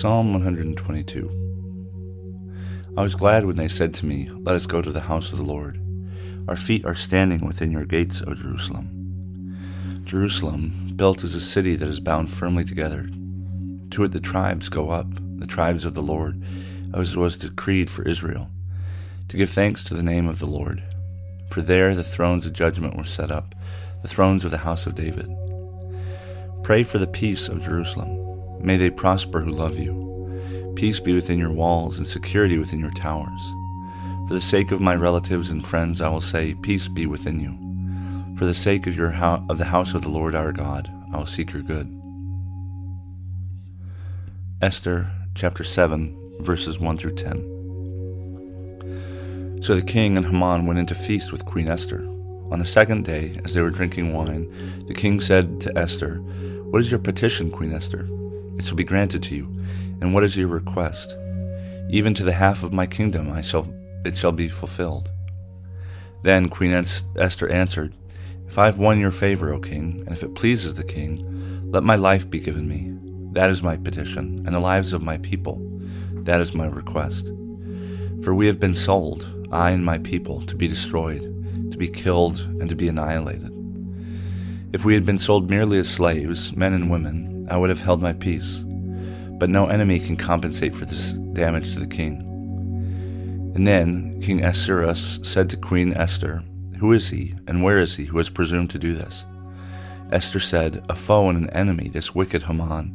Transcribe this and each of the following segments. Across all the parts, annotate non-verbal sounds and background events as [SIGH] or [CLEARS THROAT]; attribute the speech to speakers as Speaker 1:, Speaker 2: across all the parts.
Speaker 1: Psalm 122 I was glad when they said to me, Let us go to the house of the Lord. Our feet are standing within your gates, O Jerusalem. Jerusalem, built as a city that is bound firmly together. To it the tribes go up, the tribes of the Lord, as was decreed for Israel, to give thanks to the name of the Lord. For there the thrones of judgment were set up, the thrones of the house of David. Pray for the peace of Jerusalem. May they prosper who love you. Peace be within your walls and security within your towers. For the sake of my relatives and friends, I will say, Peace be within you. For the sake of, your ho- of the house of the Lord our God, I will seek your good. Esther chapter 7, verses 1 through 10. So the king and Haman went into feast with Queen Esther. On the second day, as they were drinking wine, the king said to Esther, What is your petition, Queen Esther? It shall be granted to you. And what is your request? Even to the half of my kingdom I shall it shall be fulfilled. Then Queen Esther answered, If I have won your favor, O king, and if it pleases the king, let my life be given me. That is my petition, and the lives of my people. That is my request. For we have been sold, I and my people, to be destroyed, to be killed, and to be annihilated. If we had been sold merely as slaves, men and women, I would have held my peace. But no enemy can compensate for this damage to the king. And then King Ahasuerus said to Queen Esther, Who is he, and where is he who has presumed to do this? Esther said, A foe and an enemy, this wicked Haman.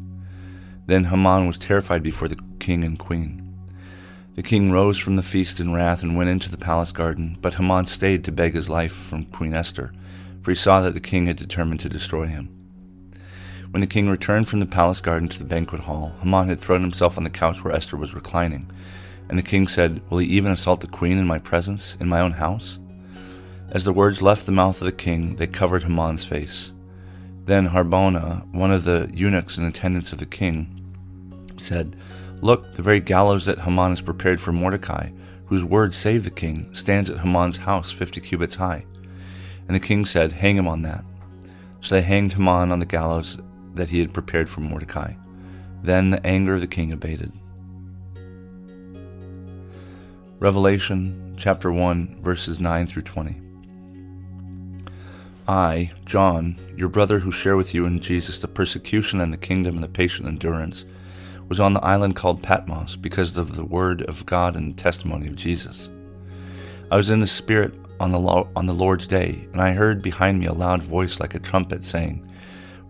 Speaker 1: Then Haman was terrified before the king and queen. The king rose from the feast in wrath and went into the palace garden, but Haman stayed to beg his life from Queen Esther, for he saw that the king had determined to destroy him. When the king returned from the palace garden to the banquet hall, Haman had thrown himself on the couch where Esther was reclining. And the king said, Will he even assault the queen in my presence, in my own house? As the words left the mouth of the king, they covered Haman's face. Then Harbona, one of the eunuchs in attendance of the king, said, Look, the very gallows that Haman has prepared for Mordecai, whose word saved the king, stands at Haman's house fifty cubits high. And the king said, Hang him on that. So they hanged Haman on the gallows that he had prepared for Mordecai. Then the anger of the king abated. Revelation chapter 1, verses 9 through 20. I, John, your brother who share with you in Jesus the persecution and the kingdom and the patient endurance, was on the island called Patmos because of the word of God and the testimony of Jesus. I was in the Spirit on the, on the Lord's day, and I heard behind me a loud voice like a trumpet saying,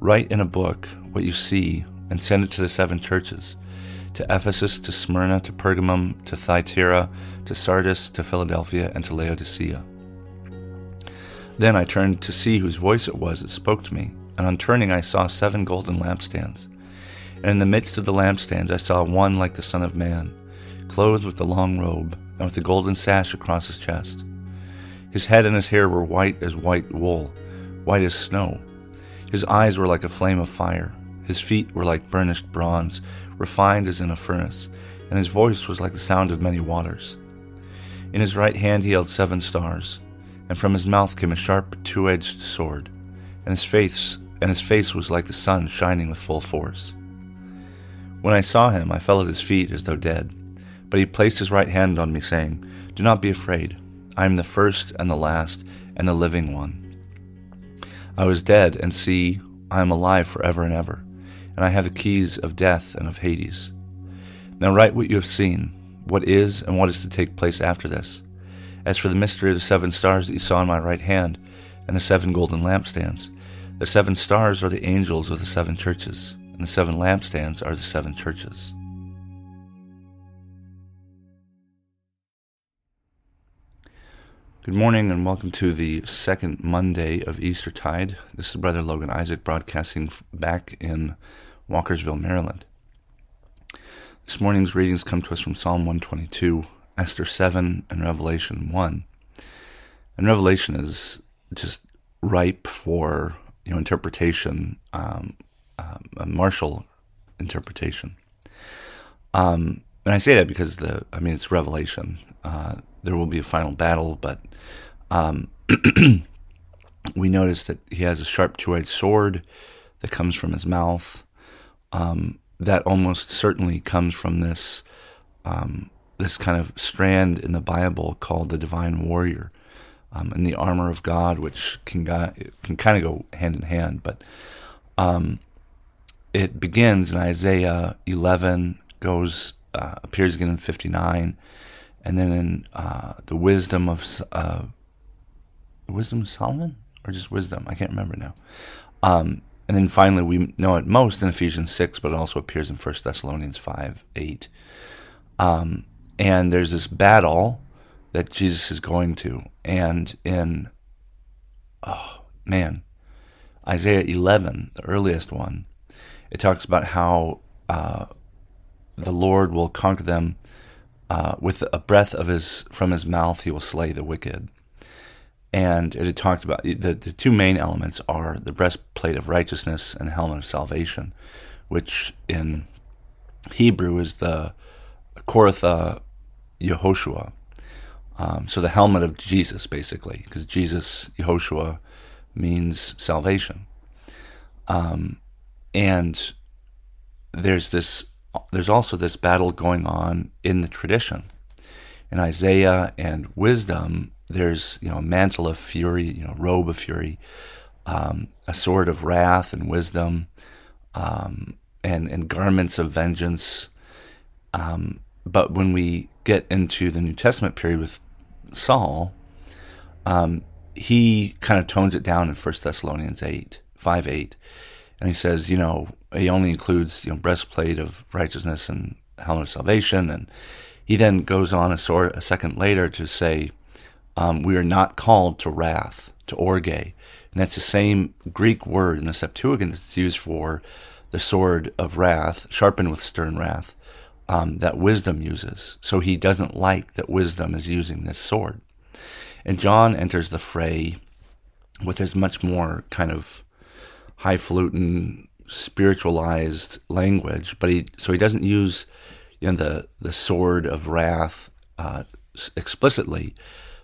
Speaker 1: Write in a book what you see and send it to the seven churches to Ephesus, to Smyrna, to Pergamum, to Thyatira, to Sardis, to Philadelphia, and to Laodicea. Then I turned to see whose voice it was that spoke to me, and on turning I saw seven golden lampstands. And in the midst of the lampstands I saw one like the Son of Man, clothed with a long robe, and with a golden sash across his chest. His head and his hair were white as white wool, white as snow his eyes were like a flame of fire, his feet were like burnished bronze, refined as in a furnace, and his voice was like the sound of many waters. In his right hand he held seven stars, and from his mouth came a sharp two-edged sword, and his face and his face was like the sun shining with full force. When I saw him, I fell at his feet as though dead. But he placed his right hand on me, saying, Do not be afraid. I am the first and the last and the living one. I was dead, and see, I am alive forever and ever, and I have the keys of death and of Hades. Now write what you have seen, what is and what is to take place after this. As for the mystery of the seven stars that you saw in my right hand, and the seven golden lampstands, the seven stars are the angels of the seven churches, and the seven lampstands are the seven churches. Good morning and welcome to the second Monday of Eastertide. This is Brother Logan Isaac broadcasting back in Walkersville, Maryland. This morning's readings come to us from Psalm 122, Esther 7, and Revelation 1. And Revelation is just ripe for you know interpretation, um, um, a martial interpretation. Um, and I say that because the I mean it's Revelation. Uh, there will be a final battle, but um, [CLEARS THROAT] we notice that he has a sharp two-edged sword that comes from his mouth. Um, that almost certainly comes from this um, this kind of strand in the Bible called the divine warrior, um, and the armor of God, which can go, can kind of go hand in hand. But um, it begins in Isaiah 11, goes uh, appears again in 59, and then in uh, the wisdom of uh, wisdom of Solomon or just wisdom. I can't remember now. Um, and then finally, we know it most in Ephesians 6, but it also appears in 1 Thessalonians 5 8. Um, and there's this battle that Jesus is going to. And in, oh man, Isaiah 11, the earliest one, it talks about how uh, the Lord will conquer them uh, with a breath of his from his mouth. He will slay the wicked. And it talked about the, the two main elements are the breastplate of righteousness and the helmet of salvation, which in Hebrew is the Koratha Yehoshua. Um, so the helmet of Jesus, basically, because Jesus, Yehoshua, means salvation. Um, and there's this, there's also this battle going on in the tradition. In Isaiah and wisdom, there's you know a mantle of fury, you know, robe of fury, um, a sword of wrath and wisdom, um, and and garments of vengeance. Um, but when we get into the New Testament period with Saul, um, he kind of tones it down in First Thessalonians eight five eight, and he says, you know, he only includes you know breastplate of righteousness and helmet of salvation, and he then goes on a sort a second later to say um, we are not called to wrath, to orge. And that's the same Greek word in the Septuagint that's used for the sword of wrath, sharpened with stern wrath, um, that wisdom uses. So he doesn't like that wisdom is using this sword. And John enters the fray with his much more kind of highfalutin, spiritualized language, but he so he doesn't use you know the the sword of wrath uh, explicitly,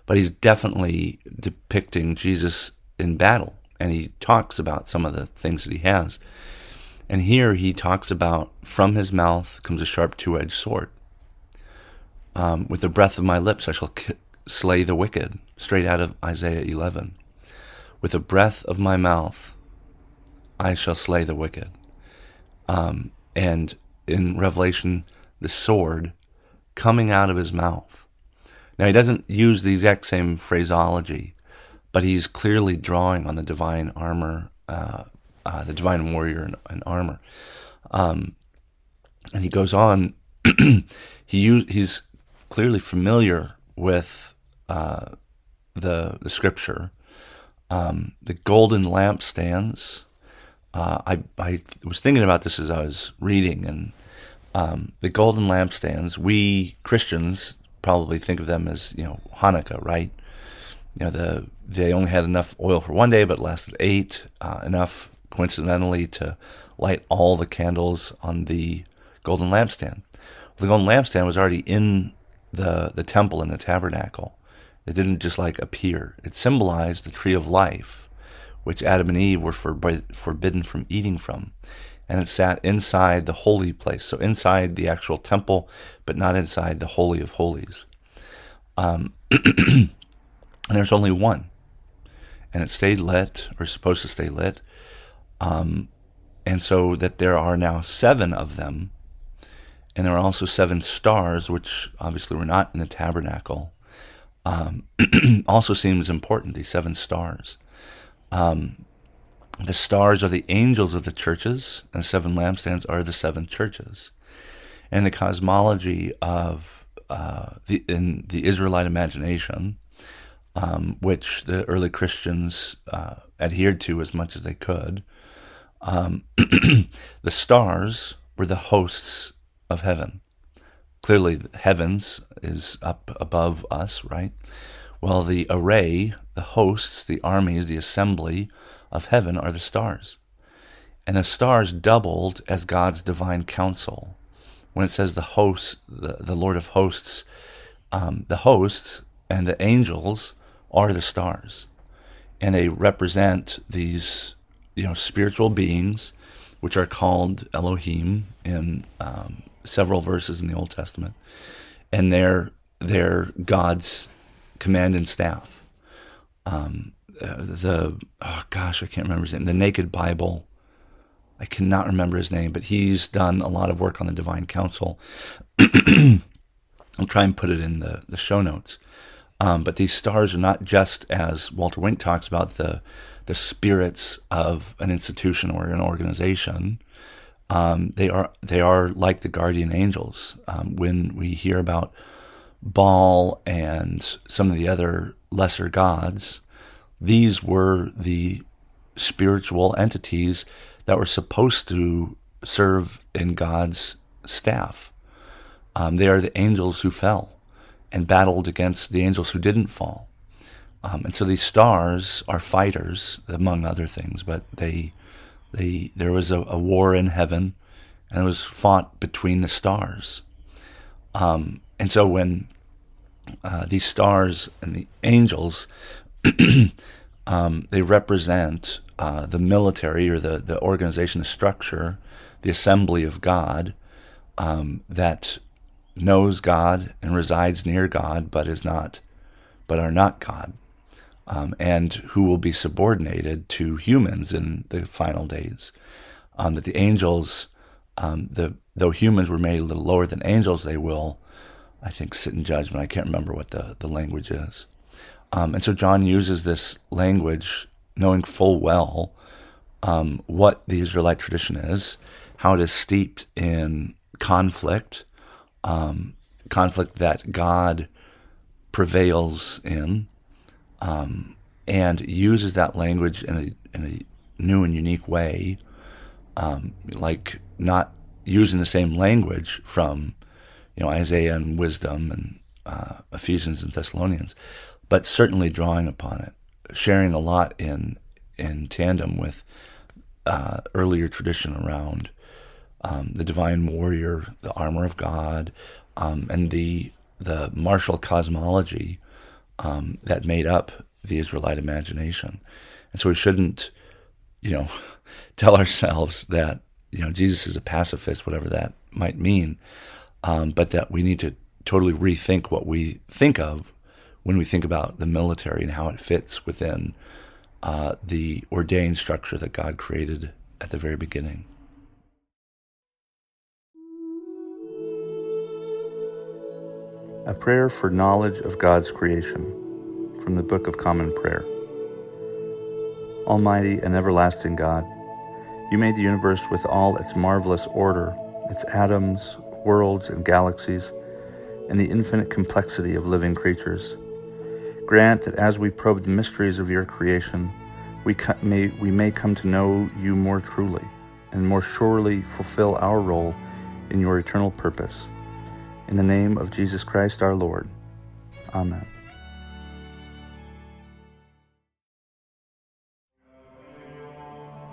Speaker 1: but he's definitely depicting Jesus in battle, and he talks about some of the things that he has. And here he talks about from his mouth comes a sharp two edged sword. Um, with the breath of my lips I shall k- slay the wicked, straight out of Isaiah 11. With the breath of my mouth I shall slay the wicked. Um, and in Revelation, the sword coming out of his mouth. Now, he doesn't use the exact same phraseology, but he's clearly drawing on the divine armor, uh, uh, the divine warrior and, and armor. Um, and he goes on, [CLEARS THROAT] he use, he's clearly familiar with uh, the, the scripture. Um, the golden lampstands. Uh, I, I was thinking about this as I was reading, and um, the golden lampstands, we Christians probably think of them as you know Hanukkah, right? You know the they only had enough oil for one day, but lasted eight. Uh, enough coincidentally to light all the candles on the golden lampstand. The golden lampstand was already in the the temple in the tabernacle. It didn't just like appear. It symbolized the tree of life, which Adam and Eve were forbidden from eating from and it sat inside the holy place, so inside the actual temple, but not inside the holy of holies. Um, [CLEARS THROAT] and there's only one, and it stayed lit, or supposed to stay lit, um, and so that there are now seven of them, and there are also seven stars, which obviously were not in the tabernacle. Um, [CLEARS THROAT] also seems important. These seven stars. Um, the stars are the angels of the churches, and the seven lampstands are the seven churches. And the cosmology of uh, the in the Israelite imagination, um, which the early Christians uh, adhered to as much as they could, um, [CLEARS THROAT] the stars were the hosts of heaven. clearly, heavens is up above us, right? Well, the array, the hosts, the armies, the assembly of heaven are the stars. And the stars doubled as God's divine council. When it says the hosts, the, the Lord of hosts, um, the hosts and the angels are the stars. And they represent these, you know, spiritual beings, which are called Elohim in um, several verses in the Old Testament. And they're, they're God's command and staff. Um, uh, the oh gosh, I can't remember his name. The Naked Bible. I cannot remember his name, but he's done a lot of work on the Divine Council. [CLEARS THROAT] I'll try and put it in the, the show notes. Um, but these stars are not just, as Walter Wink talks about, the the spirits of an institution or an organization. Um, they are they are like the guardian angels. Um, when we hear about Baal and some of the other lesser gods, these were the spiritual entities that were supposed to serve in God's staff. Um, they are the angels who fell and battled against the angels who didn't fall. Um, and so these stars are fighters, among other things, but they, they, there was a, a war in heaven and it was fought between the stars. Um, and so when uh, these stars and the angels, [CLEARS THROAT] um, they represent uh, the military or the, the organization, the structure, the assembly of God um, that knows God and resides near God, but is not, but are not God, um, and who will be subordinated to humans in the final days. Um, that the angels, um, the though humans were made a little lower than angels, they will, I think, sit in judgment. I can't remember what the the language is. Um, and so John uses this language, knowing full well um, what the Israelite tradition is, how it is steeped in conflict um, conflict that God prevails in, um, and uses that language in a, in a new and unique way, um, like not using the same language from you know Isaiah and Wisdom and uh, Ephesians and Thessalonians, but certainly drawing upon it, sharing a lot in in tandem with uh, earlier tradition around um, the divine warrior, the armor of God, um, and the the martial cosmology um, that made up the Israelite imagination. And so we shouldn't, you know, [LAUGHS] tell ourselves that you know Jesus is a pacifist, whatever that might mean, um, but that we need to totally rethink what we think of when we think about the military and how it fits within uh, the ordained structure that God created at the very beginning. A prayer for knowledge of God's creation from the Book of Common Prayer. Almighty and everlasting God, you made the universe with all its marvelous order, its atoms, worlds, and galaxies, and the infinite complexity of living creatures. Grant that as we probe the mysteries of your creation, we, may, we may come to know you more truly and more surely fulfill our role in your eternal purpose. In the name of Jesus Christ our Lord. Amen.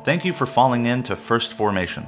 Speaker 2: Thank you for falling in to First Formation,